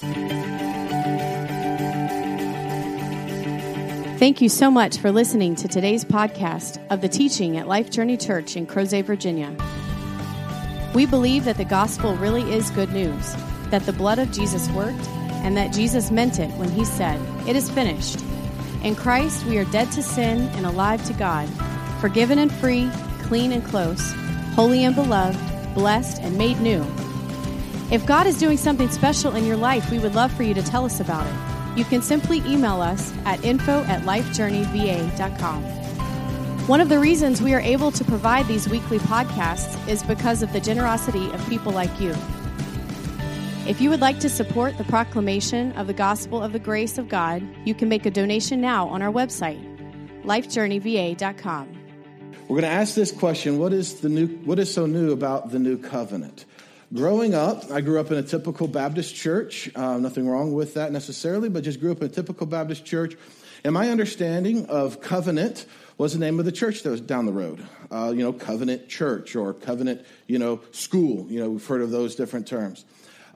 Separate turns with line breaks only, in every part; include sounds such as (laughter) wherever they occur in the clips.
Thank you so much for listening to today's podcast of the teaching at Life Journey Church in Crozet, Virginia. We believe that the gospel really is good news, that the blood of Jesus worked, and that Jesus meant it when he said, It is finished. In Christ, we are dead to sin and alive to God, forgiven and free, clean and close, holy and beloved, blessed and made new. If God is doing something special in your life, we would love for you to tell us about it you can simply email us at info at lifejourneyva.com. One of the reasons we are able to provide these weekly podcasts is because of the generosity of people like you. If you would like to support the proclamation of the gospel of the grace of God, you can make a donation now on our website, lifejourneyva.com.
We're going to ask this question, what is the new what is so new about the new covenant? Growing up, I grew up in a typical Baptist church. Uh, nothing wrong with that necessarily, but just grew up in a typical Baptist church. And my understanding of covenant was the name of the church that was down the road. Uh, you know, covenant church or covenant, you know, school. You know, we've heard of those different terms.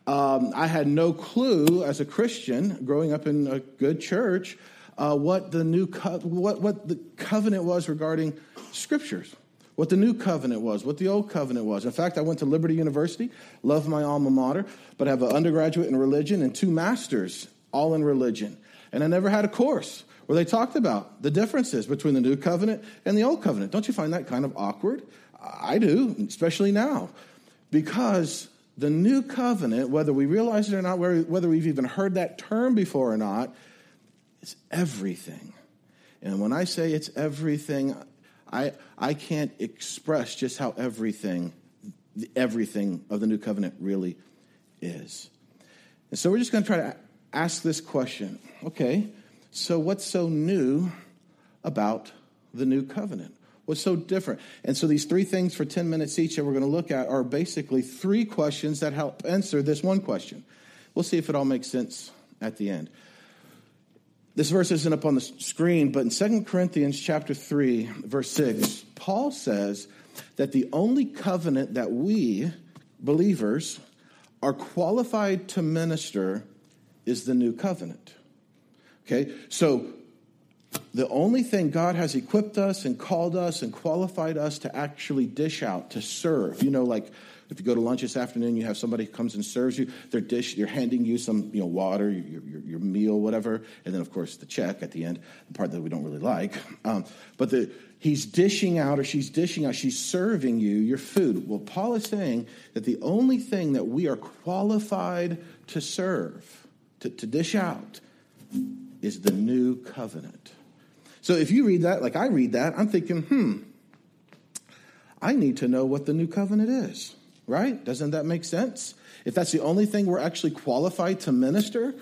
Um, I had no clue as a Christian growing up in a good church uh, what the new co- what what the covenant was regarding scriptures what the new covenant was, what the old covenant was. In fact, I went to Liberty University, love my alma mater, but I have an undergraduate in religion and two masters, all in religion. And I never had a course where they talked about the differences between the new covenant and the old covenant. Don't you find that kind of awkward? I do, especially now, because the new covenant, whether we realize it or not, whether we've even heard that term before or not, is everything. And when I say it's everything, I, I can't express just how everything, everything of the new covenant really is. And so we're just going to try to ask this question. Okay, so what's so new about the new covenant? What's so different? And so these three things for 10 minutes each that we're going to look at are basically three questions that help answer this one question. We'll see if it all makes sense at the end. This verse isn't up on the screen, but in 2 Corinthians chapter 3, verse 6, Paul says that the only covenant that we, believers, are qualified to minister is the new covenant. Okay? So the only thing God has equipped us and called us and qualified us to actually dish out, to serve, you know, like if you go to lunch this afternoon, you have somebody who comes and serves you their dish. They're handing you some, you know, water, your, your, your meal, whatever, and then of course the check at the end, the part that we don't really like. Um, but the, he's dishing out, or she's dishing out, she's serving you your food. Well, Paul is saying that the only thing that we are qualified to serve, to, to dish out, is the new covenant. So if you read that, like I read that, I'm thinking, hmm, I need to know what the new covenant is right? Doesn't that make sense? If that's the only thing we're actually qualified to minister,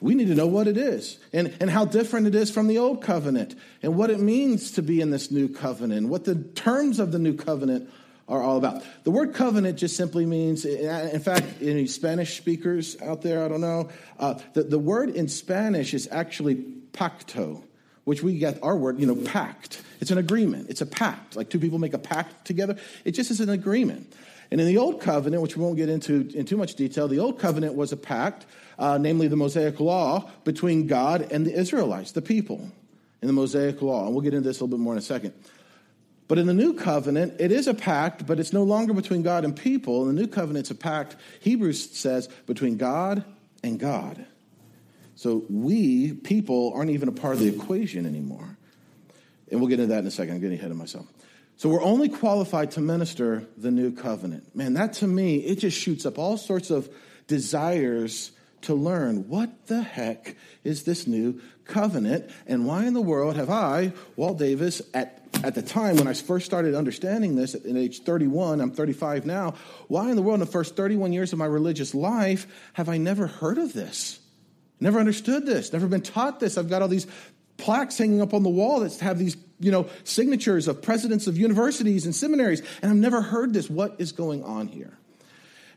we need to know what it is and, and how different it is from the old covenant and what it means to be in this new covenant, and what the terms of the new covenant are all about. The word covenant just simply means, in fact, any Spanish speakers out there, I don't know, uh, the, the word in Spanish is actually pacto, which we get our word, you know, pact. It's an agreement, it's a pact. Like two people make a pact together, it just is an agreement. And in the Old Covenant, which we won't get into in too much detail, the Old Covenant was a pact, uh, namely the Mosaic Law, between God and the Israelites, the people, in the Mosaic Law. And we'll get into this a little bit more in a second. But in the New Covenant, it is a pact, but it's no longer between God and people. In the New Covenant, it's a pact, Hebrews says, between God and God. So we, people, aren't even a part of the equation anymore. And we'll get into that in a second. I'm getting ahead of myself. So we're only qualified to minister the new covenant. Man, that to me, it just shoots up all sorts of desires to learn what the heck is this new covenant and why in the world have I, Walt Davis, at, at the time when I first started understanding this at age 31, I'm 35 now, why in the world in the first 31 years of my religious life have I never heard of this? Never understood this, never been taught this. I've got all these plaques hanging up on the wall that have these you know, signatures of presidents of universities and seminaries, and I've never heard this. What is going on here?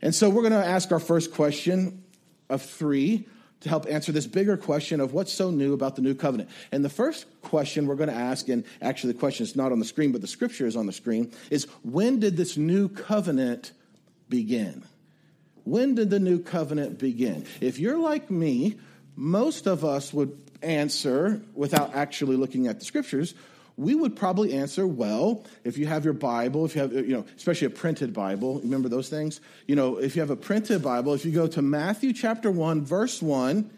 And so we're going to ask our first question of three to help answer this bigger question of what's so new about the new covenant. And the first question we're going to ask, and actually the question is not on the screen, but the scripture is on the screen, is when did this new covenant begin? when did the new covenant begin? If you're like me, most of us would answer without actually looking at the scriptures. We would probably answer, well, if you have your Bible, if you have, you know, especially a printed Bible, remember those things? You know, if you have a printed Bible, if you go to Matthew chapter 1, verse 1,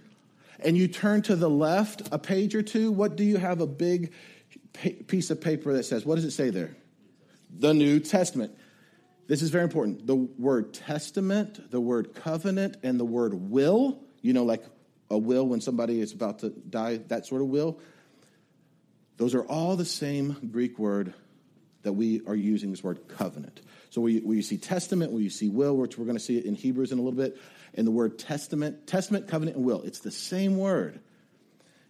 and you turn to the left a page or two, what do you have a big piece of paper that says? What does it say there? The New Testament. This is very important. The word testament, the word covenant, and the word will, you know, like a will when somebody is about to die, that sort of will, those are all the same Greek word that we are using this word covenant. So where you, see testament, where you see will, which we're going to see it in Hebrews in a little bit, and the word testament, testament, covenant, and will, it's the same word.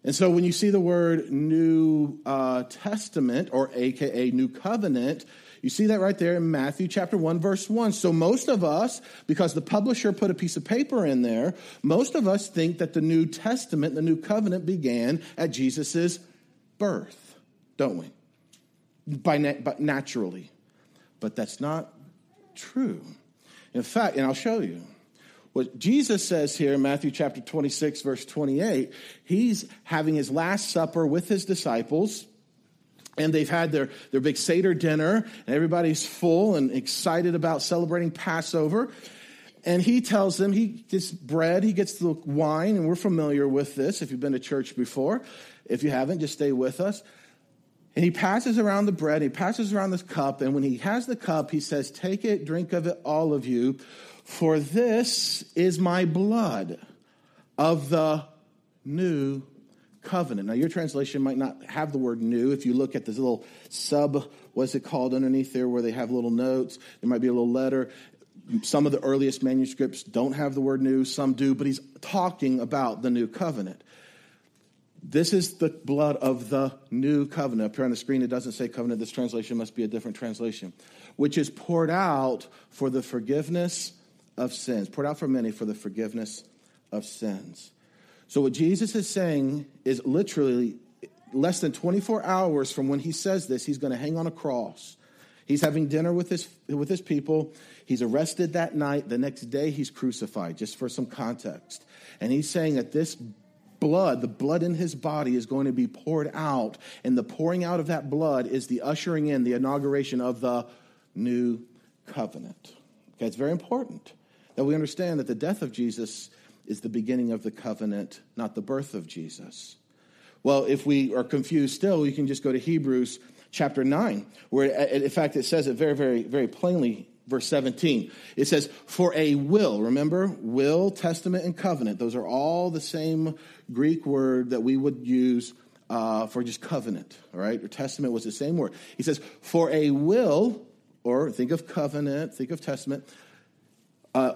And so when you see the word New uh, Testament, or AKA New Covenant, you see that right there in Matthew chapter 1, verse 1. So most of us, because the publisher put a piece of paper in there, most of us think that the New Testament, the New Covenant, began at Jesus' birth, don't we? By, na- naturally. But that's not true. In fact, and I'll show you. What Jesus says here in Matthew chapter 26, verse 28, he's having his last supper with his disciples and they've had their, their big Seder dinner, and everybody's full and excited about celebrating Passover. And he tells them, he gets bread, he gets the wine, and we're familiar with this if you've been to church before. If you haven't, just stay with us. And he passes around the bread, he passes around this cup, and when he has the cup, he says, Take it, drink of it, all of you, for this is my blood of the new covenant. Now, your translation might not have the word new. If you look at this little sub, what's it called underneath there, where they have little notes, there might be a little letter. Some of the earliest manuscripts don't have the word new, some do, but he's talking about the new covenant. This is the blood of the new covenant. Up here on the screen, it doesn't say covenant. This translation must be a different translation, which is poured out for the forgiveness of sins, poured out for many for the forgiveness of sins. So, what Jesus is saying is literally less than 24 hours from when he says this, he's going to hang on a cross. He's having dinner with his, with his people. He's arrested that night. The next day, he's crucified, just for some context. And he's saying that this blood, the blood in his body, is going to be poured out. And the pouring out of that blood is the ushering in, the inauguration of the new covenant. Okay, it's very important that we understand that the death of Jesus is the beginning of the covenant, not the birth of Jesus. Well, if we are confused still, we can just go to Hebrews chapter 9, where in fact it says it very, very, very plainly, verse 17. It says, For a will, remember, will, testament, and covenant, those are all the same Greek word that we would use uh, for just covenant, all right? Or testament was the same word. He says, For a will, or think of covenant, think of testament, uh,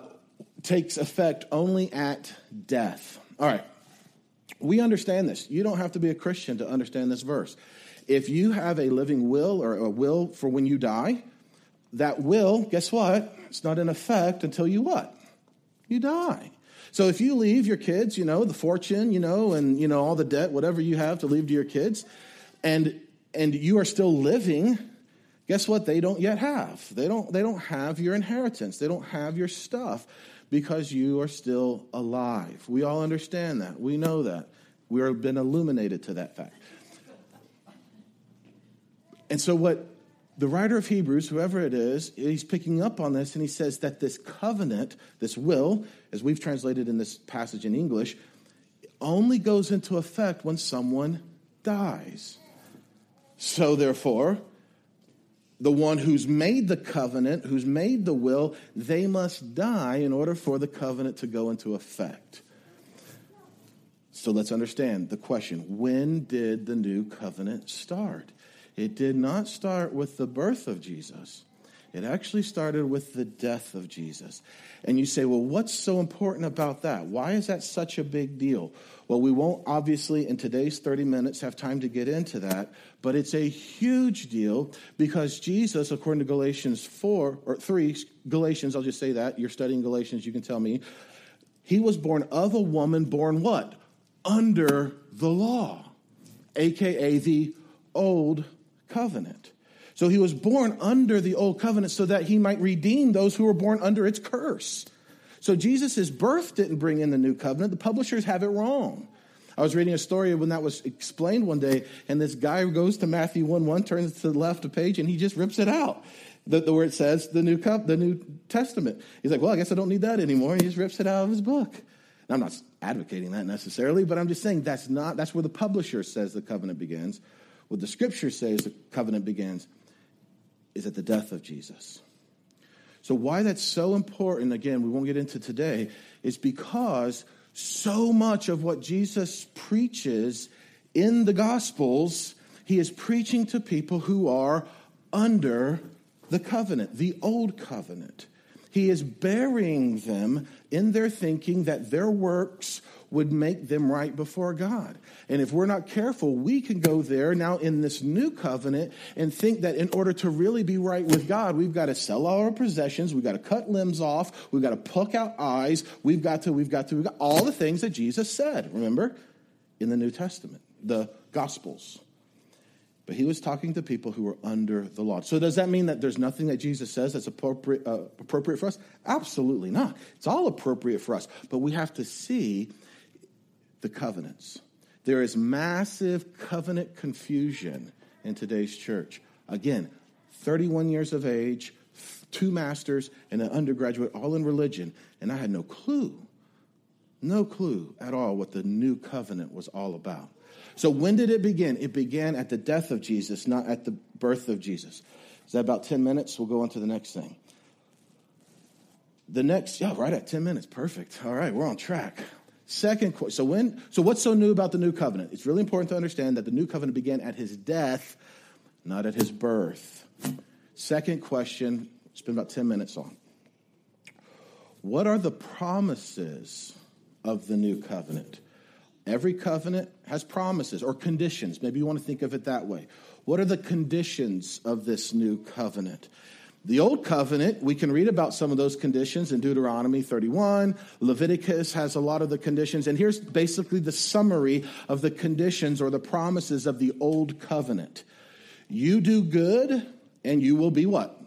takes effect only at death. All right. We understand this. You don't have to be a Christian to understand this verse. If you have a living will or a will for when you die, that will, guess what? It's not in effect until you what? You die. So if you leave your kids, you know, the fortune, you know, and you know all the debt, whatever you have to leave to your kids, and and you are still living, guess what? They don't yet have. They don't they don't have your inheritance. They don't have your stuff because you are still alive. We all understand that. We know that. We have been illuminated to that fact. And so, what the writer of Hebrews, whoever it is, he's picking up on this and he says that this covenant, this will, as we've translated in this passage in English, only goes into effect when someone dies. So, therefore, the one who's made the covenant, who's made the will, they must die in order for the covenant to go into effect. So let's understand the question when did the new covenant start? It did not start with the birth of Jesus. It actually started with the death of Jesus. And you say, well, what's so important about that? Why is that such a big deal? Well, we won't obviously in today's 30 minutes have time to get into that, but it's a huge deal because Jesus, according to Galatians 4 or 3, Galatians, I'll just say that. You're studying Galatians, you can tell me. He was born of a woman born what? Under the law, aka the old covenant. So he was born under the old covenant so that he might redeem those who were born under its curse. So Jesus' birth didn't bring in the new covenant. The publishers have it wrong. I was reading a story when that was explained one day, and this guy goes to Matthew 1 1, turns to the left a page, and he just rips it out. The, the where it says the new, cup, the new Testament. He's like, well, I guess I don't need that anymore. He just rips it out of his book. Now, I'm not advocating that necessarily, but I'm just saying that's not that's where the publisher says the covenant begins. What the scripture says the covenant begins is at the death of Jesus. So why that's so important, again, we won't get into today, is because so much of what Jesus preaches in the Gospels, he is preaching to people who are under the covenant, the old covenant. He is burying them in their thinking that their works would make them right before God. And if we're not careful, we can go there now in this new covenant and think that in order to really be right with God, we've got to sell all our possessions, we've got to cut limbs off, we've got to pluck out eyes, we've got to, we've got to, we've got all the things that Jesus said, remember, in the New Testament, the Gospels. But he was talking to people who were under the law. So does that mean that there's nothing that Jesus says that's appropriate, uh, appropriate for us? Absolutely not. It's all appropriate for us. But we have to see the covenants. There is massive covenant confusion in today's church. Again, 31 years of age, two masters, and an undergraduate, all in religion. And I had no clue, no clue at all what the new covenant was all about. So, when did it begin? It began at the death of Jesus, not at the birth of Jesus. Is that about 10 minutes? We'll go on to the next thing. The next, yeah, right at 10 minutes. Perfect. All right, we're on track. Second. So when so what's so new about the new covenant? It's really important to understand that the new covenant began at his death, not at his birth. Second question, spend about 10 minutes on. What are the promises of the new covenant? Every covenant has promises or conditions. Maybe you want to think of it that way. What are the conditions of this new covenant? The Old Covenant, we can read about some of those conditions in Deuteronomy 31. Leviticus has a lot of the conditions. And here's basically the summary of the conditions or the promises of the Old Covenant. You do good, and you will be what?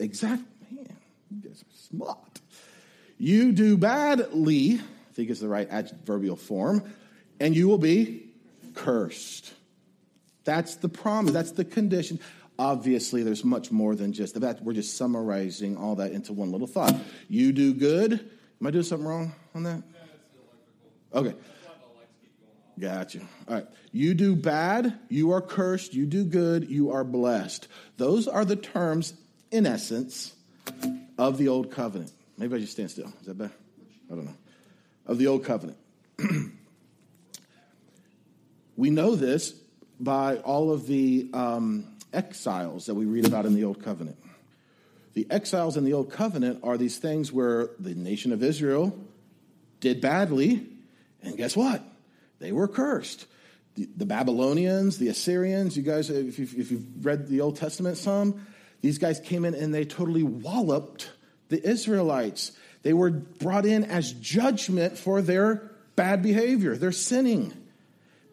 Exactly. Man, you guys are smart. You do badly, I think is the right adverbial form, and you will be cursed. That's the promise. That's the condition. Obviously, there's much more than just that. We're just summarizing all that into one little thought. You do good. Am I doing something wrong on that? Okay. Gotcha. All right. You do bad, you are cursed. You do good, you are blessed. Those are the terms, in essence, of the old covenant. Maybe I just stand still. Is that better? I don't know. Of the old covenant. (clears throat) we know this by all of the um, exiles that we read about in the Old Covenant. The exiles in the Old Covenant are these things where the nation of Israel did badly, and guess what? They were cursed. The, the Babylonians, the Assyrians, you guys, if you've, if you've read the Old Testament some, these guys came in and they totally walloped the Israelites. They were brought in as judgment for their bad behavior, their sinning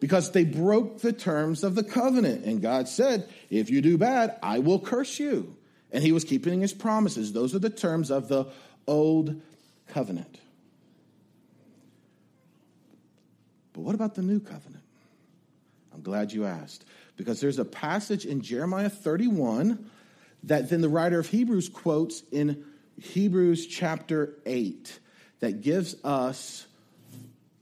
because they broke the terms of the covenant. And God said, If you do bad, I will curse you. And he was keeping his promises. Those are the terms of the old covenant. But what about the new covenant? I'm glad you asked. Because there's a passage in Jeremiah 31 that then the writer of Hebrews quotes in Hebrews chapter 8 that gives us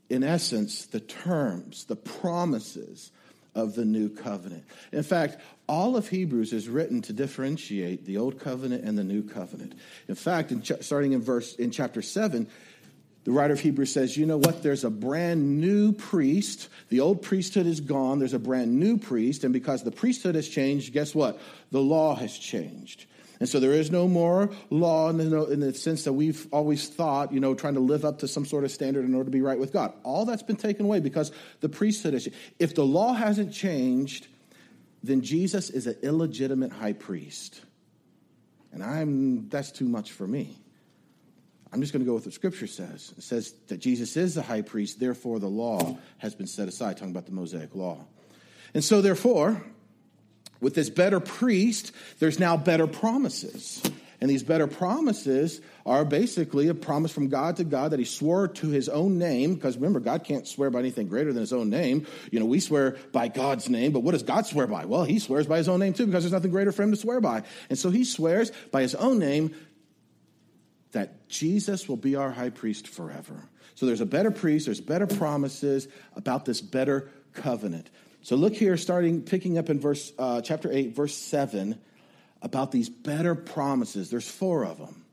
in essence, the terms, the promises of the new covenant. In fact, all of Hebrews is written to differentiate the old covenant and the new covenant. In fact, in ch- starting in verse in chapter 7, the writer of Hebrews says, "You know what? There's a brand new priest. The old priesthood is gone. There's a brand new priest, and because the priesthood has changed, guess what? The law has changed." And so there is no more law in the, in the, sense that we've always thought, you know, trying to live up to some sort of standard in order to be right with God. All that's been taken away because the priesthood is. If the law hasn't changed, then Jesus is an illegitimate high priest. And I'm that's too much for me. I'm just going to go with what Scripture says. It says that Jesus is the high priest, therefore the law has been set aside, talking about the Mosaic law. And so, therefore, with this better priest, there's now better promises. And these better promises are basically a promise from God to God that he swore to his own name, because remember, God can't swear by anything greater than his own name. You know, we swear by God's name, but what does God swear by? Well, he swears by his own name too, because there's nothing greater for him to swear by. And so he swears by his own name that Jesus will be our high priest forever. So there's a better priest, there's better promises about this better covenant. So look here, starting picking up in verse uh, chapter eight, verse seven, about these better promises. There's four of them.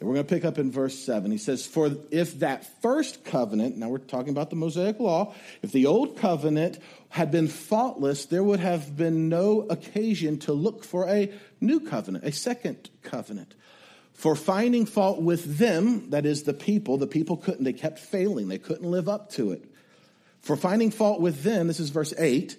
And we're going to pick up in verse 7. He says, For if that first covenant, now we're talking about the Mosaic law, if the old covenant had been faultless, there would have been no occasion to look for a new covenant, a second covenant. For finding fault with them, that is the people, the people couldn't, they kept failing, they couldn't live up to it. For finding fault with them, this is verse 8,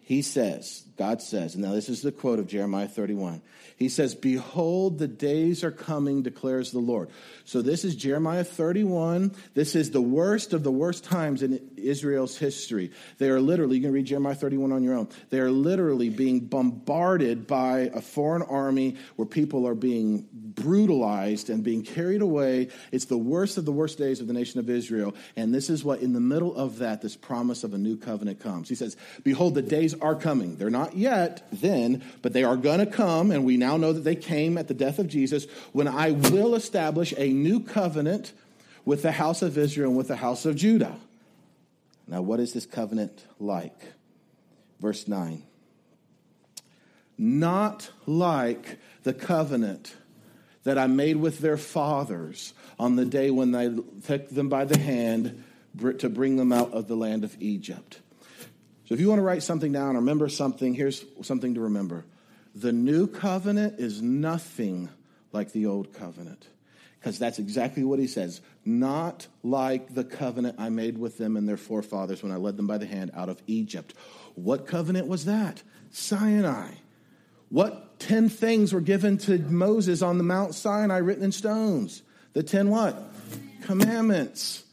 he says, God says, and now this is the quote of Jeremiah 31. He says, Behold, the days are coming, declares the Lord. So this is Jeremiah 31. This is the worst of the worst times in Israel's history. They are literally, you can read Jeremiah 31 on your own. They are literally being bombarded by a foreign army where people are being brutalized and being carried away. It's the worst of the worst days of the nation of Israel. And this is what, in the middle of that, this promise of a new covenant comes. He says, Behold, the days are coming. They're not yet then, but they are going to come. And we now know that they came at the death of Jesus when I will establish a new covenant with the house of Israel and with the house of Judah. Now, what is this covenant like? Verse 9. Not like the covenant that I made with their fathers on the day when I took them by the hand to bring them out of the land of Egypt. So, if you want to write something down or remember something, here's something to remember. The new covenant is nothing like the old covenant. Because that's exactly what he says. Not like the covenant I made with them and their forefathers when I led them by the hand out of Egypt. What covenant was that? Sinai. What 10 things were given to Moses on the Mount Sinai written in stones? The 10 what? Commandments.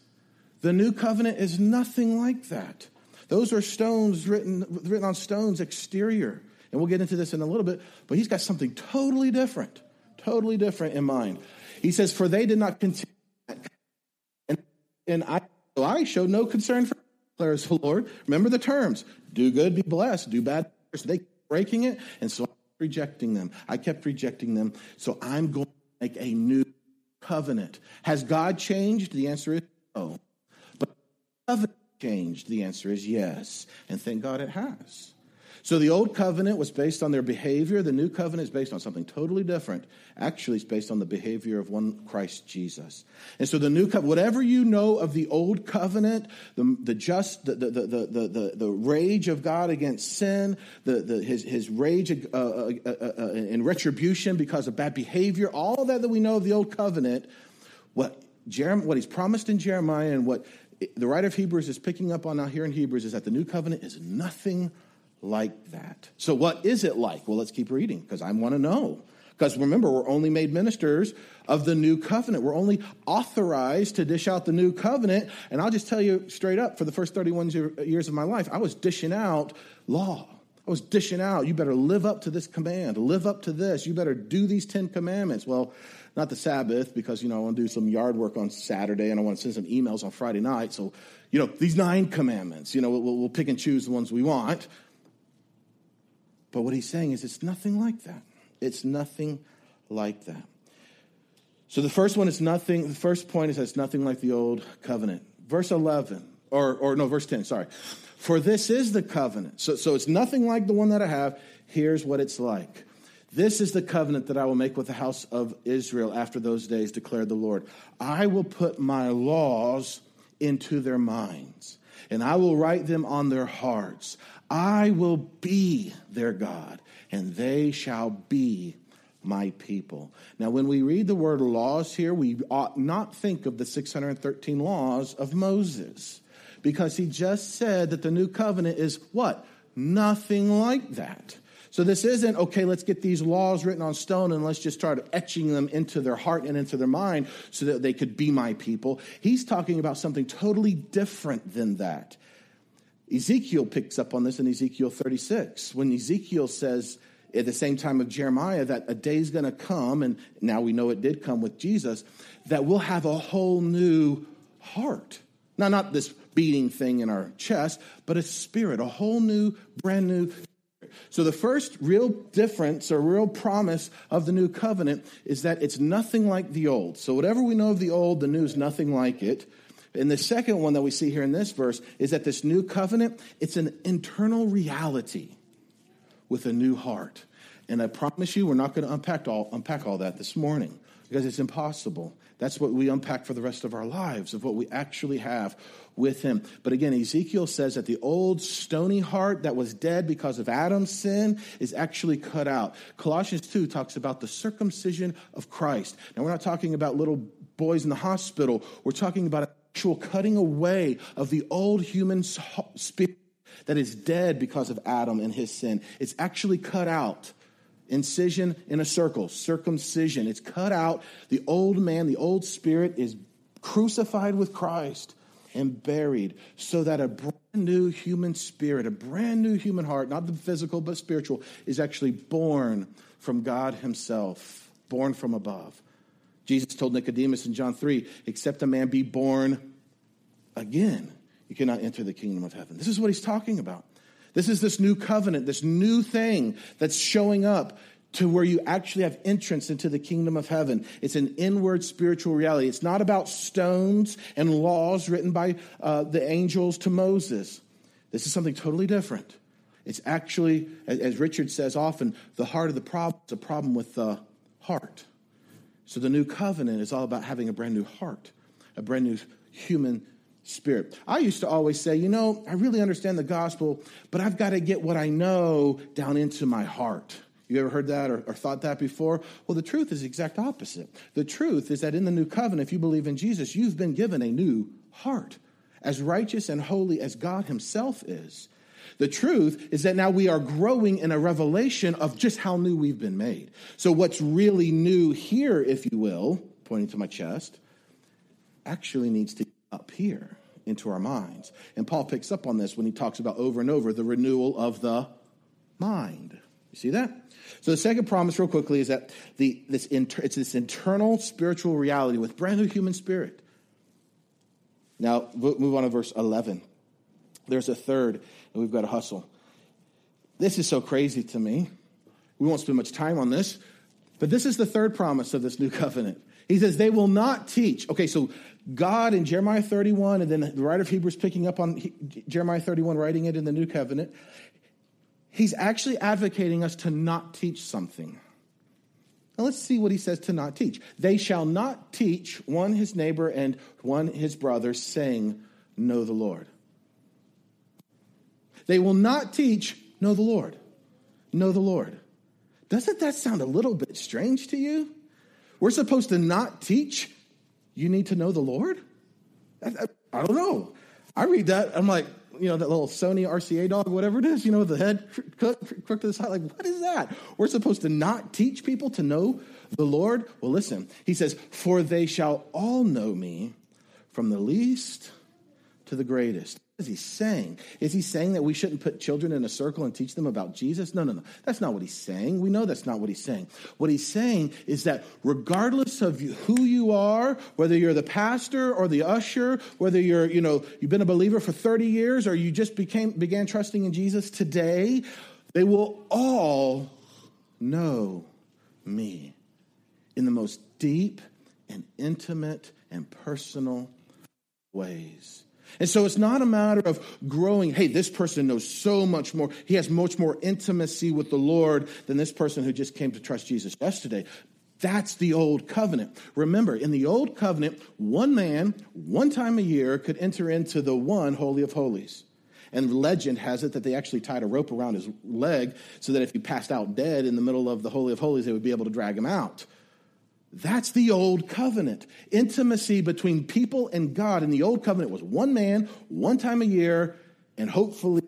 The new covenant is nothing like that. Those are stones written, written on stones exterior. And we'll get into this in a little bit, but he's got something totally different, totally different in mind. He says, For they did not continue. And, and I, so I showed no concern for declares the Lord. Remember the terms do good, be blessed, do bad. So they breaking it, and so rejecting them. I kept rejecting them. So I'm going to make a new covenant. Has God changed? The answer is no. But covenant changed? The answer is yes. And thank God it has. So the old covenant was based on their behavior. The new covenant is based on something totally different. Actually, it's based on the behavior of one Christ Jesus. And so the new covenant, whatever you know of the old covenant, the, the just, the, the, the, the, the, rage of God against sin, the, the, his, his rage uh, uh, uh, uh, in retribution because of bad behavior, all that that we know of the old covenant, what, Jeremiah, what he's promised in Jeremiah and what the writer of Hebrews is picking up on now here in Hebrews is that the new covenant is nothing like that. So, what is it like? Well, let's keep reading because I want to know. Because remember, we're only made ministers of the new covenant. We're only authorized to dish out the new covenant. And I'll just tell you straight up for the first 31 years of my life, I was dishing out law. I was dishing out, you better live up to this command, live up to this, you better do these 10 commandments. Well, not the Sabbath, because, you know, I want to do some yard work on Saturday and I want to send some emails on Friday night. So, you know, these nine commandments, you know, we'll, we'll pick and choose the ones we want. But what he's saying is it's nothing like that. It's nothing like that. So the first one is nothing, the first point is it's nothing like the old covenant. Verse 11, or, or no, verse 10, sorry. For this is the covenant. So, so it's nothing like the one that I have. Here's what it's like. This is the covenant that I will make with the house of Israel after those days, declared the Lord. I will put my laws into their minds, and I will write them on their hearts. I will be their God, and they shall be my people. Now, when we read the word laws here, we ought not think of the 613 laws of Moses, because he just said that the new covenant is what? Nothing like that. So this isn't, okay, let's get these laws written on stone and let's just start etching them into their heart and into their mind so that they could be my people. He's talking about something totally different than that. Ezekiel picks up on this in Ezekiel 36 when Ezekiel says at the same time of Jeremiah that a day's going to come, and now we know it did come with Jesus, that we'll have a whole new heart. Now, not this beating thing in our chest, but a spirit, a whole new, brand new. So, the first real difference or real promise of the new covenant is that it's nothing like the old. So, whatever we know of the old, the new is nothing like it. And the second one that we see here in this verse is that this new covenant, it's an internal reality with a new heart. And I promise you, we're not going to unpack all, unpack all that this morning because it's impossible. That's what we unpack for the rest of our lives, of what we actually have with Him. But again, Ezekiel says that the old stony heart that was dead because of Adam's sin is actually cut out. Colossians 2 talks about the circumcision of Christ. Now, we're not talking about little boys in the hospital, we're talking about actual cutting away of the old human spirit that is dead because of Adam and his sin. It's actually cut out. Incision in a circle, circumcision. It's cut out. The old man, the old spirit is crucified with Christ and buried so that a brand new human spirit, a brand new human heart, not the physical but spiritual, is actually born from God Himself, born from above. Jesus told Nicodemus in John 3 except a man be born again, you cannot enter the kingdom of heaven. This is what he's talking about. This is this new covenant, this new thing that's showing up to where you actually have entrance into the kingdom of heaven. It's an inward spiritual reality. It's not about stones and laws written by uh, the angels to Moses. This is something totally different. It's actually, as Richard says often, the heart of the problem is a problem with the heart. So the new covenant is all about having a brand new heart, a brand new human spirit. I used to always say, you know, I really understand the gospel, but I've got to get what I know down into my heart. You ever heard that or, or, thought that before? Well, the truth is the exact opposite. The truth is that in the new covenant, if you believe in Jesus, you've been given a new heart, as righteous and holy as God Himself is. The truth is that now we are growing in a revelation of just how new we've been made. So, what's really new here, if you will, pointing to my chest, actually needs to up here into our minds. And Paul picks up on this when he talks about over and over the renewal of the mind. You see that? So the second promise, real quickly, is that the, this inter, it's this internal spiritual reality with brand new human spirit. Now, move on to verse 11. There's a third, and we've got to hustle. This is so crazy to me. We won't spend much time on this, but this is the third promise of this new (laughs) covenant. He says, They will not teach. Okay, so God in Jeremiah 31, and then the writer of Hebrews picking up on Jeremiah 31, writing it in the new covenant, he's actually advocating us to not teach something. Now let's see what he says to not teach. They shall not teach one his neighbor and one his brother, saying, Know the Lord. They will not teach, Know the Lord. Know the Lord. Doesn't that sound a little bit strange to you? We're supposed to not teach you need to know the Lord? I, I, I don't know. I read that, I'm like, you know, that little Sony RCA dog, whatever it is, you know, the head crooked to the side. Like, what is that? We're supposed to not teach people to know the Lord? Well, listen, he says, For they shall all know me from the least to the greatest is he saying? Is he saying that we shouldn't put children in a circle and teach them about Jesus? No, no, no. That's not what he's saying. We know that's not what he's saying. What he's saying is that regardless of who you are, whether you're the pastor or the usher, whether you're, you know, you've been a believer for 30 years or you just became began trusting in Jesus today, they will all know me in the most deep and intimate and personal ways. And so it's not a matter of growing, hey, this person knows so much more. He has much more intimacy with the Lord than this person who just came to trust Jesus yesterday. That's the old covenant. Remember, in the old covenant, one man, one time a year, could enter into the one Holy of Holies. And legend has it that they actually tied a rope around his leg so that if he passed out dead in the middle of the Holy of Holies, they would be able to drag him out. That's the old covenant. Intimacy between people and God in the old covenant was one man, one time a year, and hopefully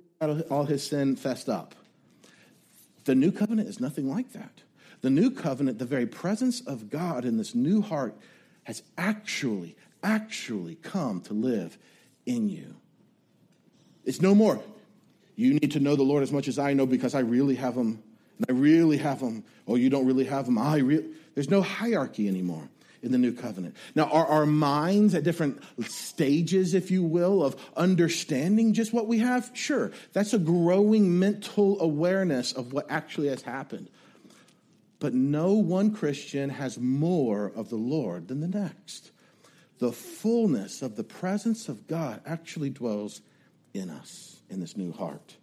all his sin fessed up. The new covenant is nothing like that. The new covenant, the very presence of God in this new heart, has actually, actually come to live in you. It's no more. You need to know the Lord as much as I know because I really have him And I really have them. Oh, you don't really have them. I re-. There's no hierarchy anymore in the new covenant. Now, are our minds at different stages, if you will, of understanding just what we have? Sure. That's a growing mental awareness of what actually has happened. But no one Christian has more of the Lord than the next. The fullness of the presence of God actually dwells in us, in this new heart.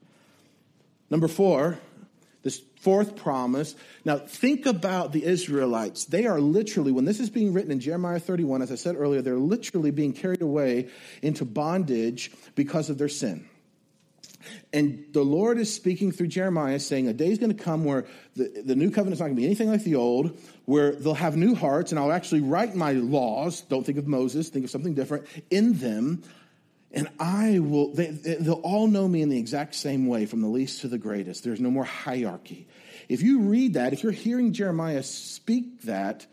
Number four, fourth promise. Now, think about the Israelites. They are literally, when this is being written in Jeremiah 31, as I said earlier, they're literally being carried away into bondage because of their sin. And the Lord is speaking through Jeremiah, saying, A day is going to come where the, the new covenant is not going to be anything like the old, where they'll have new hearts, and I'll actually write my laws. Don't think of Moses, think of something different in them. And I will, they, they'll all know me in the exact same way, from the least to the greatest. There's no more hierarchy. If you read that, if you're hearing Jeremiah speak that,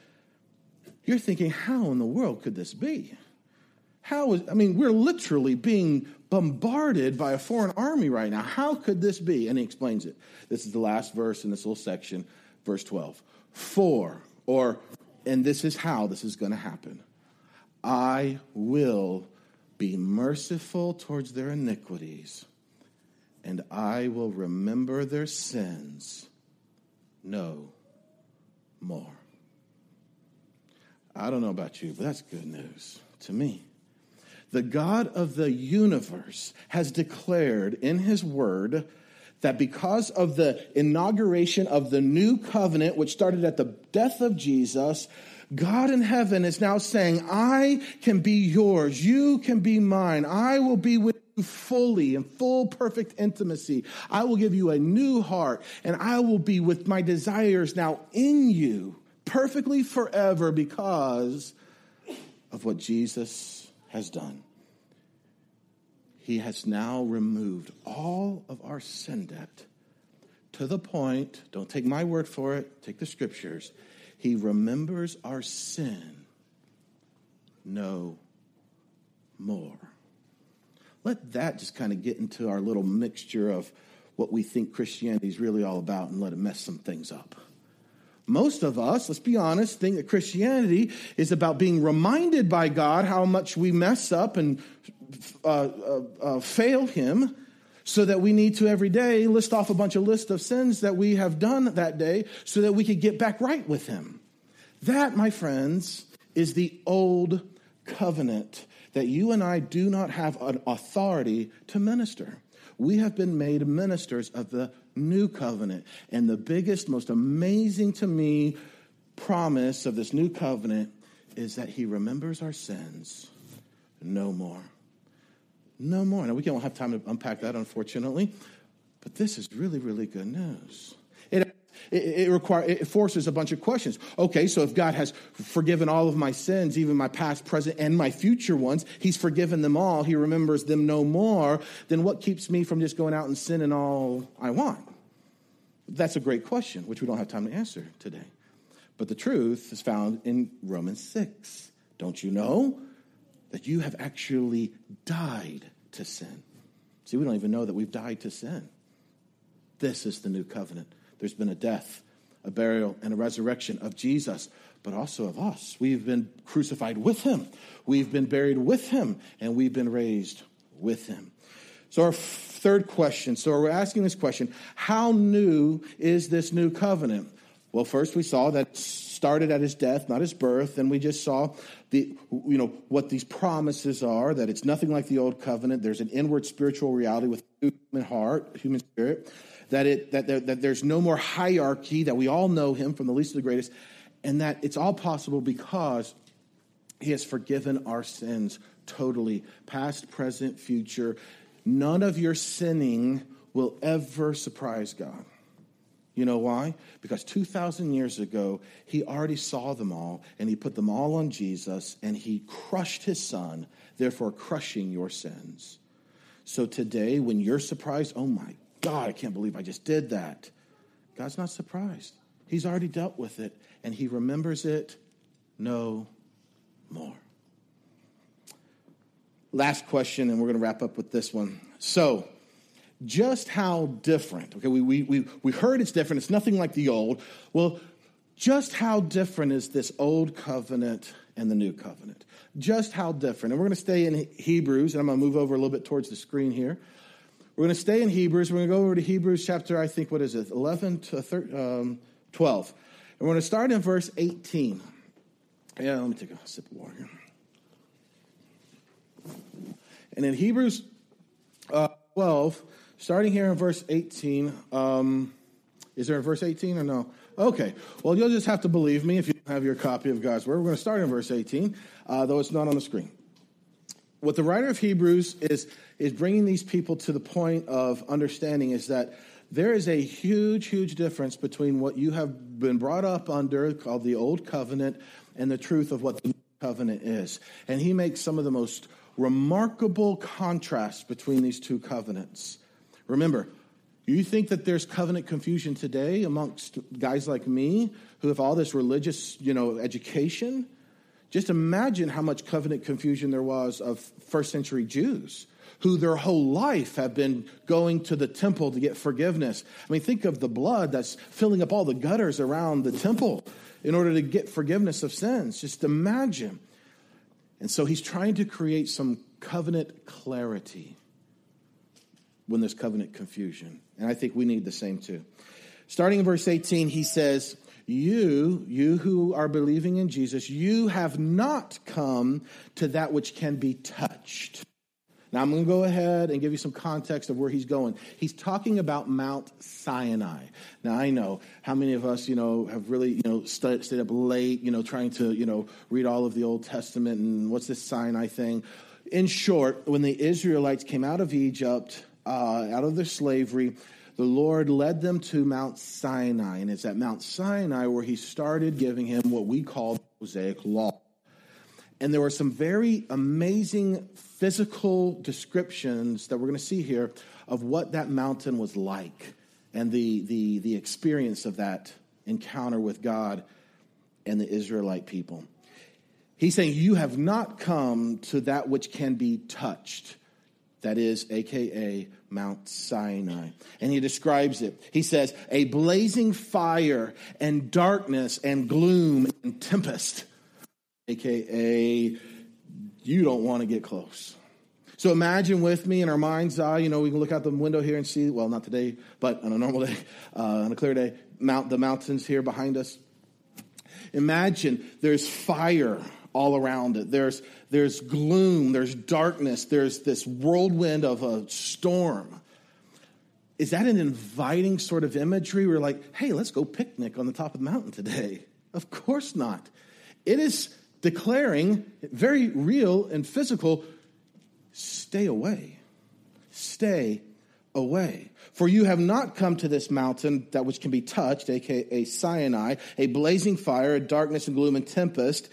you're thinking, how in the world could this be? How is, I mean, we're literally being bombarded by a foreign army right now. How could this be? And he explains it. This is the last verse in this little section, verse 12. For, or, and this is how this is going to happen I will be merciful towards their iniquities, and I will remember their sins no more. I don't know about you, but that's good news to me. The God of the universe has declared in his word that because of the inauguration of the new covenant, which started at the death of Jesus, God in heaven is now saying, I can be yours. You can be mine. I will be with you fully in full perfect intimacy. I will give you a new heart and I will be with my desires now in you perfectly forever because of what Jesus has done. He has now removed all of our sin debt to the point, don't take my word for it, take the scriptures he remembers our sin no more. Let that just kind of get into our little mixture of what we think Christianity is really all about and let it mess some things up. Most of us, let's be honest, think that Christianity is about being reminded by God how much we mess up and uh, uh, uh, fail Him so that we need to every day list off a bunch of list of sins that we have done that day so that we could get back right with him. That, my friends, is the old covenant that you and I do not have an authority to minister. We have been made ministers of the new covenant. And the biggest, most amazing to me promise of this new covenant is that he remembers our sins no more no more. Now, we don't have time to unpack that, unfortunately, but this is really, really good news. It, it, it, require, it forces a bunch of questions. Okay, so if God has forgiven all of my sins, even my past, present, and my future ones, He's forgiven them all, He remembers them no more, then what keeps me from just going out and sinning all I want? That's a great question, which we don't have time to answer today. But the truth is found in Romans 6. Don't you know? That you have actually died to sin. See, we don't even know that we've died to sin. This is the new covenant. There's been a death, a burial, and a resurrection of Jesus, but also of us. We've been crucified with him, we've been buried with him, and we've been raised with him. So, our third question so, we're asking this question How new is this new covenant? Well, first we saw that started at his death, not his birth, and we just saw the you know what these promises are that it's nothing like the old covenant. There's an inward spiritual reality with human heart, human spirit, that it that, there, that there's no more hierarchy, that we all know him from the least to the greatest, and that it's all possible because he has forgiven our sins totally, past, present, future. None of your sinning will ever surprise God. You know why? Because 2,000 years ago, he already saw them all and he put them all on Jesus and he crushed his son, therefore crushing your sins. So today, when you're surprised, oh my God, I can't believe I just did that. God's not surprised. He's already dealt with it and he remembers it no more. Last question, and we're going to wrap up with this one. So, just how different, okay, we, we, we, we heard it's different, it's nothing like the old. Well, just how different is this old covenant and the new covenant? Just how different. And we're going to stay in Hebrews, and I'm going to move over a little bit towards the screen here. We're going to stay in Hebrews. We're going to go over to Hebrews chapter, I think, what is it, 11 to 13, um, 12. And we're going to start in verse 18. Yeah, let me take a sip of water here. And in Hebrews uh, 12, starting here in verse 18, um, is there a verse 18 or no? Okay, well, you'll just have to believe me if you have your copy of God's Word. We're going to start in verse 18, uh, though it's not on the screen. What the writer of Hebrews is, is bringing these people to the point of understanding is that there is a huge, huge difference between what you have been brought up under, called the Old Covenant, and the truth of what the New Covenant is. And he makes some of the most remarkable contrasts between these two covenants. Remember, you think that there's covenant confusion today amongst guys like me who have all this religious, you know, education? Just imagine how much covenant confusion there was of first century Jews who their whole life have been going to the temple to get forgiveness. I mean, think of the blood that's filling up all the gutters around the temple in order to get forgiveness of sins. Just imagine. And so he's trying to create some covenant clarity when there's covenant confusion. And I think we need the same too. Starting in verse 18, he says, You, you who are believing in Jesus, you have not come to that which can be touched. Now, I'm going to go ahead and give you some context of where he's going. He's talking about Mount Sinai. Now, I know how many of us, you know, have really, you know, stayed, stayed up late, you know, trying to, you know, read all of the Old Testament and what's this Sinai thing. In short, when the Israelites came out of Egypt, uh, out of their slavery, the Lord led them to Mount Sinai. And it's at Mount Sinai where he started giving him what we call the Mosaic Law. And there were some very amazing physical descriptions that we're going to see here of what that mountain was like and the, the, the experience of that encounter with God and the Israelite people. He's saying, You have not come to that which can be touched. That is, AKA Mount Sinai. And he describes it. He says, A blazing fire and darkness and gloom and tempest. AKA, you don't want to get close. So imagine with me in our mind's eye, you know, we can look out the window here and see, well, not today, but on a normal day, (laughs) uh, on a clear day, mount the mountains here behind us. Imagine there's fire all around it. There's, there's gloom, there's darkness, there's this whirlwind of a storm. Is that an inviting sort of imagery? We're like, hey, let's go picnic on the top of the mountain today. (laughs) Of course not. It is declaring, very real and physical, stay away. Stay away. For you have not come to this mountain that which can be touched, aka a Sinai, a blazing fire, a darkness and gloom and tempest,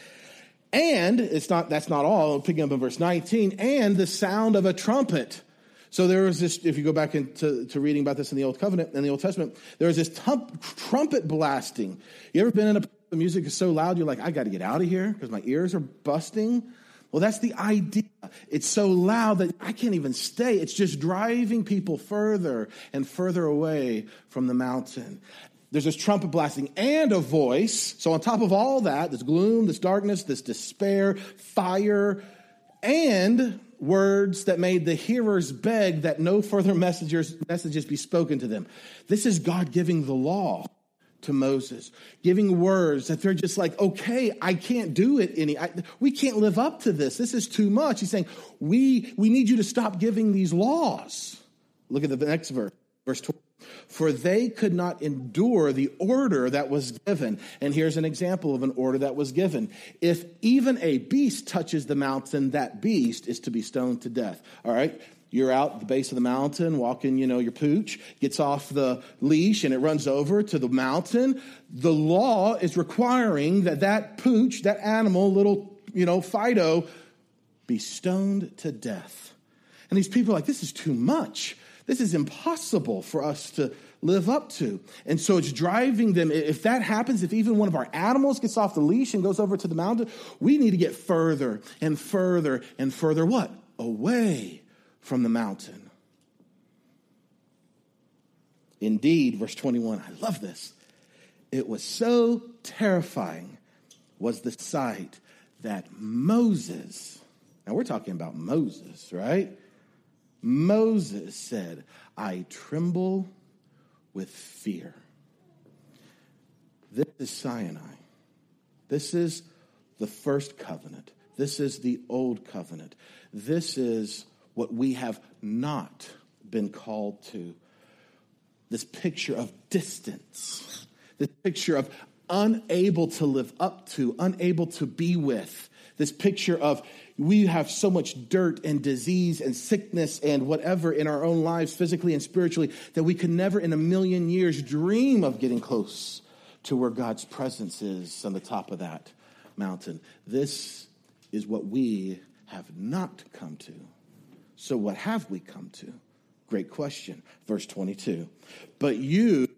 and it's not, that's not all, picking up in verse 19, and the sound of a trumpet. So there was this, if you go back into to reading about this in the Old Covenant, in the Old Testament, there was this tum- trumpet blasting. You ever been in a, the music is so loud, you're like, I got to get out of here because my ears are busting? Well, that's the idea. It's so loud that I can't even stay. It's just driving people further and further away from the mountain. There's this trumpet blasting and a voice. So, on top of all that, this gloom, this darkness, this despair, fire, and words that made the hearers beg that no further messengers, messages be spoken to them. This is God giving the law to Moses, giving words that they're just like, okay, I can't do it any. I, we can't live up to this. This is too much. He's saying, we, we need you to stop giving these laws. Look at the next verse, verse 12 for they could not endure the order that was given. And here's an example of an order that was given. If even a beast touches the mountain, that beast is to be stoned to death. All right? You're out at the base of the mountain, walking, you know, your pooch, gets off the leash and it runs over to the mountain. The law is requiring that that pooch, that animal, little, you know, Fido, be stoned to death. And these people are like, this is too much. This is impossible for us to live up to. And so it's driving them. If that happens, if even one of our animals gets off the leash and goes over to the mountain, we need to get further and further and further what? Away from the mountain. Indeed, verse 21, I love this. It was so terrifying was the sight that Moses, now we're talking about Moses, right? Moses said, I tremble with fear. This is Sinai. This is the first covenant. This is the old covenant. This is what we have not been called to. This picture of distance, this picture of unable to live up to, unable to be with, this picture of we have so much dirt and disease and sickness and whatever in our own lives, physically and spiritually, that we could never in a million years dream of getting close to where God's presence is on the top of that mountain. This is what we have not come to. So, what have we come to? Great question. Verse 22. But you,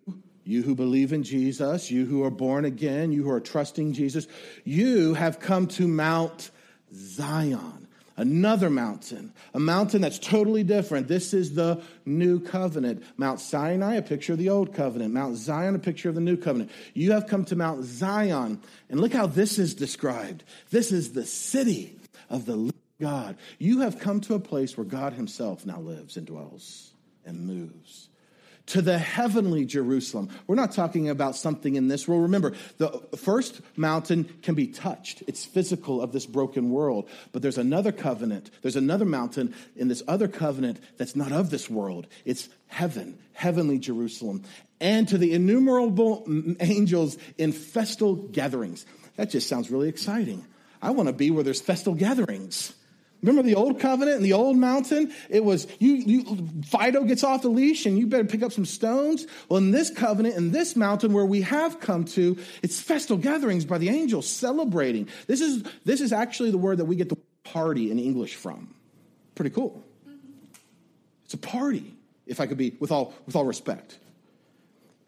you who believe in Jesus, you who are born again, you who are trusting Jesus, you have come to Mount Zion, another mountain, a mountain that's totally different. This is the new covenant. Mount Sinai, a picture of the old covenant. Mount Zion, a picture of the new covenant. You have come to Mount Zion, and look how this is described. This is the city of the God. You have come to a place where God Himself now lives and dwells and moves. To the heavenly Jerusalem. We're not talking about something in this world. Remember, the first mountain can be touched. It's physical of this broken world. But there's another covenant. There's another mountain in this other covenant that's not of this world. It's heaven, heavenly Jerusalem. And to the innumerable angels in festal gatherings. That just sounds really exciting. I want to be where there's festal gatherings. Remember the old covenant and the old mountain? It was you, you, Fido gets off the leash and you better pick up some stones. Well, in this covenant, in this mountain where we have come to, it's festal gatherings by the angels celebrating. This is, this is actually the word that we get the party in English from. Pretty cool. It's a party, if I could be, with all, with all respect.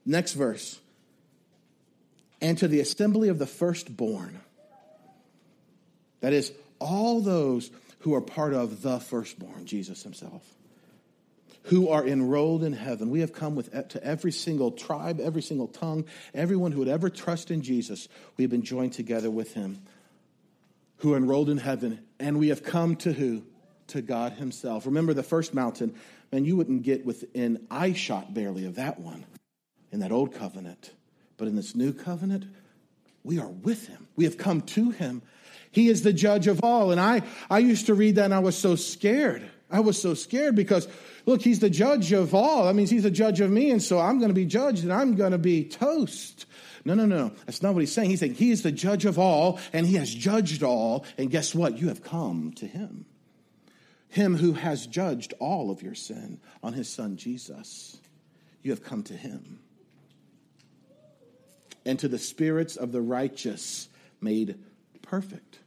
Next verse. And to the assembly of the firstborn. That is, all those who are part of the firstborn, Jesus himself, who are enrolled in heaven. We have come with, to every single tribe, every single tongue, everyone who would ever trust in Jesus. We have been joined together with him, who are enrolled in heaven. And we have come to who? To God himself. Remember the first mountain, man, you wouldn't get within eye shot barely of that one in that old covenant. But in this new covenant, we are with him. We have come to him he is the judge of all. And I, I used to read that and I was so scared. I was so scared because, look, he's the judge of all. That means he's the judge of me. And so I'm going to be judged and I'm going to be toast. No, no, no. That's not what he's saying. He's saying he is the judge of all and he has judged all. And guess what? You have come to him. Him who has judged all of your sin on his son Jesus. You have come to him. And to the spirits of the righteous made perfect.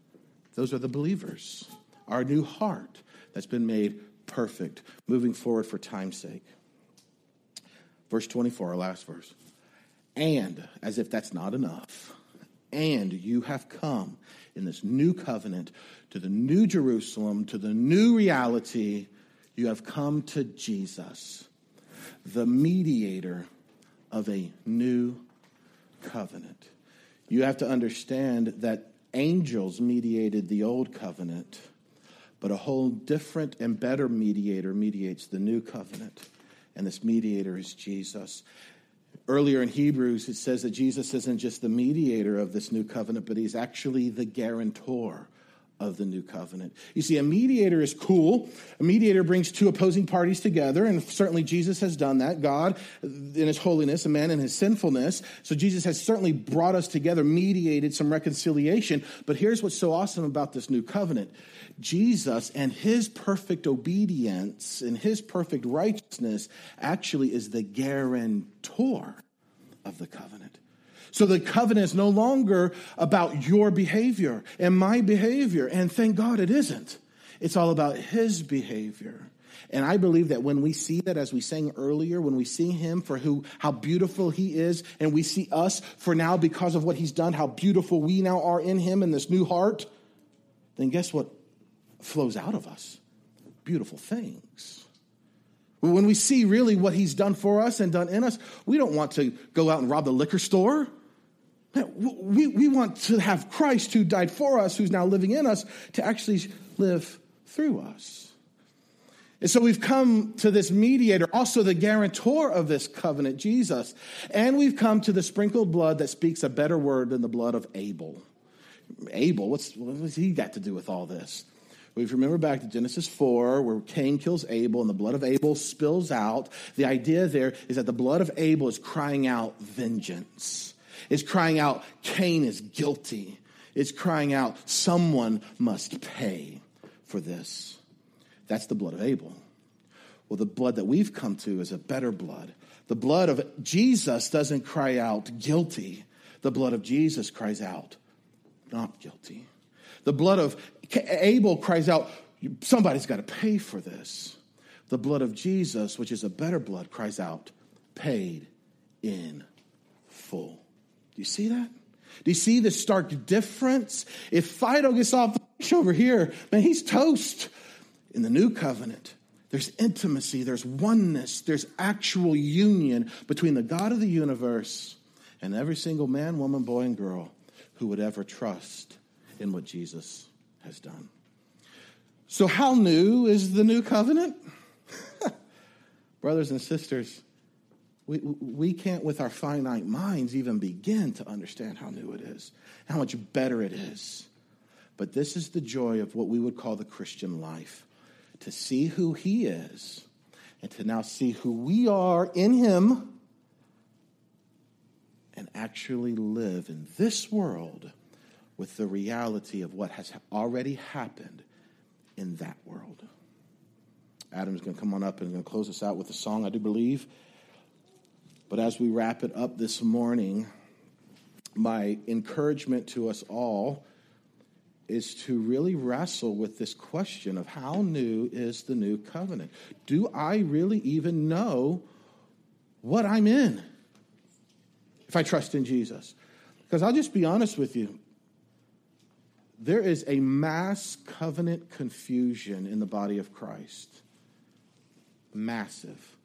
Those are the believers. Our new heart that's been made perfect. Moving forward for time's sake. Verse 24, our last verse. And, as if that's not enough, and you have come in this new covenant to the new Jerusalem, to the new reality. You have come to Jesus, the mediator of a new covenant. You have to understand that angels mediated the old covenant, but a whole different and better mediator mediates the new covenant. And this mediator is Jesus. Earlier in Hebrews, it says that Jesus isn't just the mediator of this new covenant, but he's actually the guarantor of the new covenant. You see, a mediator is cool. A mediator brings two opposing parties together, and certainly Jesus has done that. God in his holiness, a man in his sinfulness. So Jesus has certainly brought us together, mediated some reconciliation. But here's what's so awesome about this new covenant Jesus and his perfect obedience and his perfect righteousness actually is the guarantor of the covenant. So the covenant is no longer about your behavior and my behavior. And thank God it isn't. It's all about his behavior. And I believe that when we see that, as we sang earlier, when we see him for who, how beautiful he is, and we see us for now because of what he's done, how beautiful we now are in him in this new heart, then guess what flows out of us? Beautiful things. When we see really what he's done for us and done in us, we don't want to go out and rob the liquor store. We, we want to have Christ who died for us, who's now living in us, to actually live through us. And so we've come to this mediator, also the guarantor of this covenant, Jesus. And we've come to the sprinkled blood that speaks a better word than the blood of Abel. Abel, what's, what's he got to do with all this? We remember back to Genesis 4, where Cain kills Abel and the blood of Abel spills out. The idea there is that the blood of Abel is crying out vengeance. It's crying out, Cain is guilty. It's crying out, someone must pay for this. That's the blood of Abel. Well, the blood that we've come to is a better blood. The blood of Jesus doesn't cry out guilty. The blood of Jesus cries out not guilty. The blood of Abel cries out, somebody's got to pay for this. The blood of Jesus, which is a better blood, cries out, paid in full. Do you see that? Do you see the stark difference? If Fido gets off the bench over here, man, he's toast. In the new covenant, there's intimacy, there's oneness, there's actual union between the God of the universe and every single man, woman, boy, and girl who would ever trust in what Jesus has done. So, how new is the new covenant? (laughs) Brothers and sisters, we, we can't, with our finite minds, even begin to understand how new it is, how much better it is. But this is the joy of what we would call the Christian life to see who He is and to now see who we are in Him and actually live in this world with the reality of what has already happened in that world. Adam's going to come on up and going to close us out with a song, I do believe. But as we wrap it up this morning, my encouragement to us all is to really wrestle with this question of how new is the new covenant? Do I really even know what I'm in if I trust in Jesus? Because I'll just be honest with you. There is a mass covenant confusion in the body of Christ. Massive.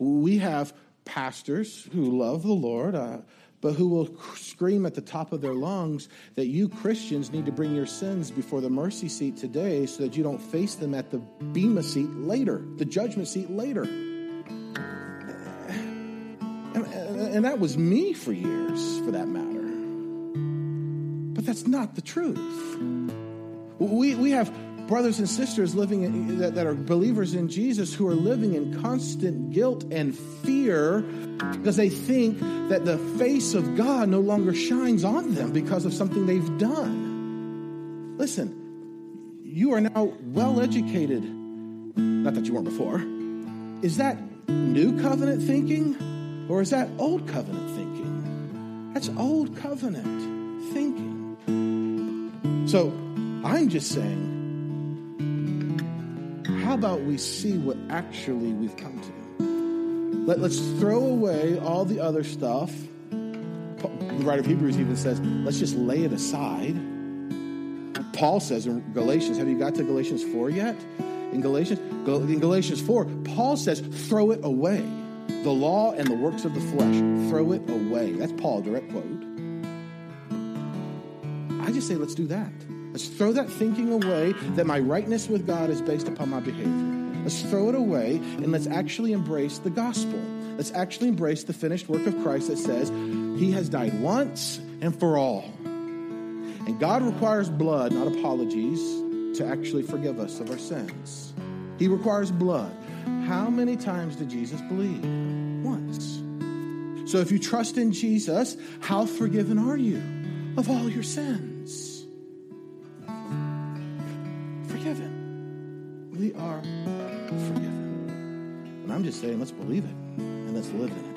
We have pastors who love the Lord. Uh, but who will scream at the top of their lungs that you Christians need to bring your sins before the mercy seat today so that you don't face them at the Bema seat later, the judgment seat later. And, and that was me for years, for that matter. But that's not the truth. We, we have brothers and sisters living in, that, that are believers in Jesus who are living in constant guilt and fear because they think that the face of God no longer shines on them because of something they've done. Listen, you are now well educated, not that you weren't before. Is that new covenant thinking or is that old covenant thinking? That's old covenant thinking. So I'm just saying, how about we see what actually we've come to? Let, us throw away all the other stuff. The writer of Hebrews even says, let's just lay it aside. Paul says in Galatians, have you got to Galatians 4 yet? In Galatians, in Galatians 4, Paul says, throw it away. The law and the works of the flesh, throw it away. That's Paul, direct quote. I just say, let's do that. Let's throw that thinking away that my rightness with God is based upon my behavior. Let's throw it away and let's actually embrace the gospel. Let's actually embrace the finished work of Christ that says he has died once and for all. And God requires blood, not apologies, to actually forgive us of our sins. He requires blood. How many times did Jesus bleed? Once. So if you trust in Jesus, how forgiven are you of all your sins? Just saying, let's believe it and let's live in it.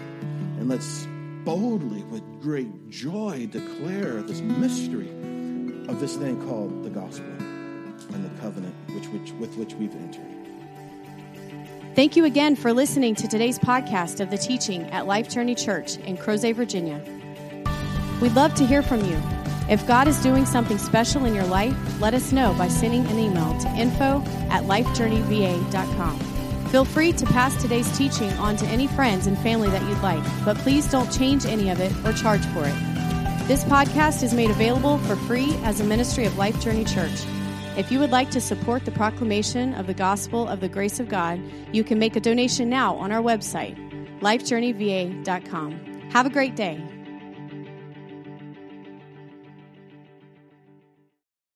And let's boldly, with great joy, declare this mystery of this thing called the gospel and the covenant which, which, with which we've entered.
Thank you again for listening to today's podcast of the teaching at Life Journey Church in Crozet, Virginia. We'd love to hear from you. If God is doing something special in your life, let us know by sending an email to info at lifejourneyva.com. Feel free to pass today's teaching on to any friends and family that you'd like, but please don't change any of it or charge for it. This podcast is made available for free as a ministry of Life Journey Church. If you would like to support the proclamation of the gospel of the grace of God, you can make a donation now on our website, lifejourneyva.com. Have a great day.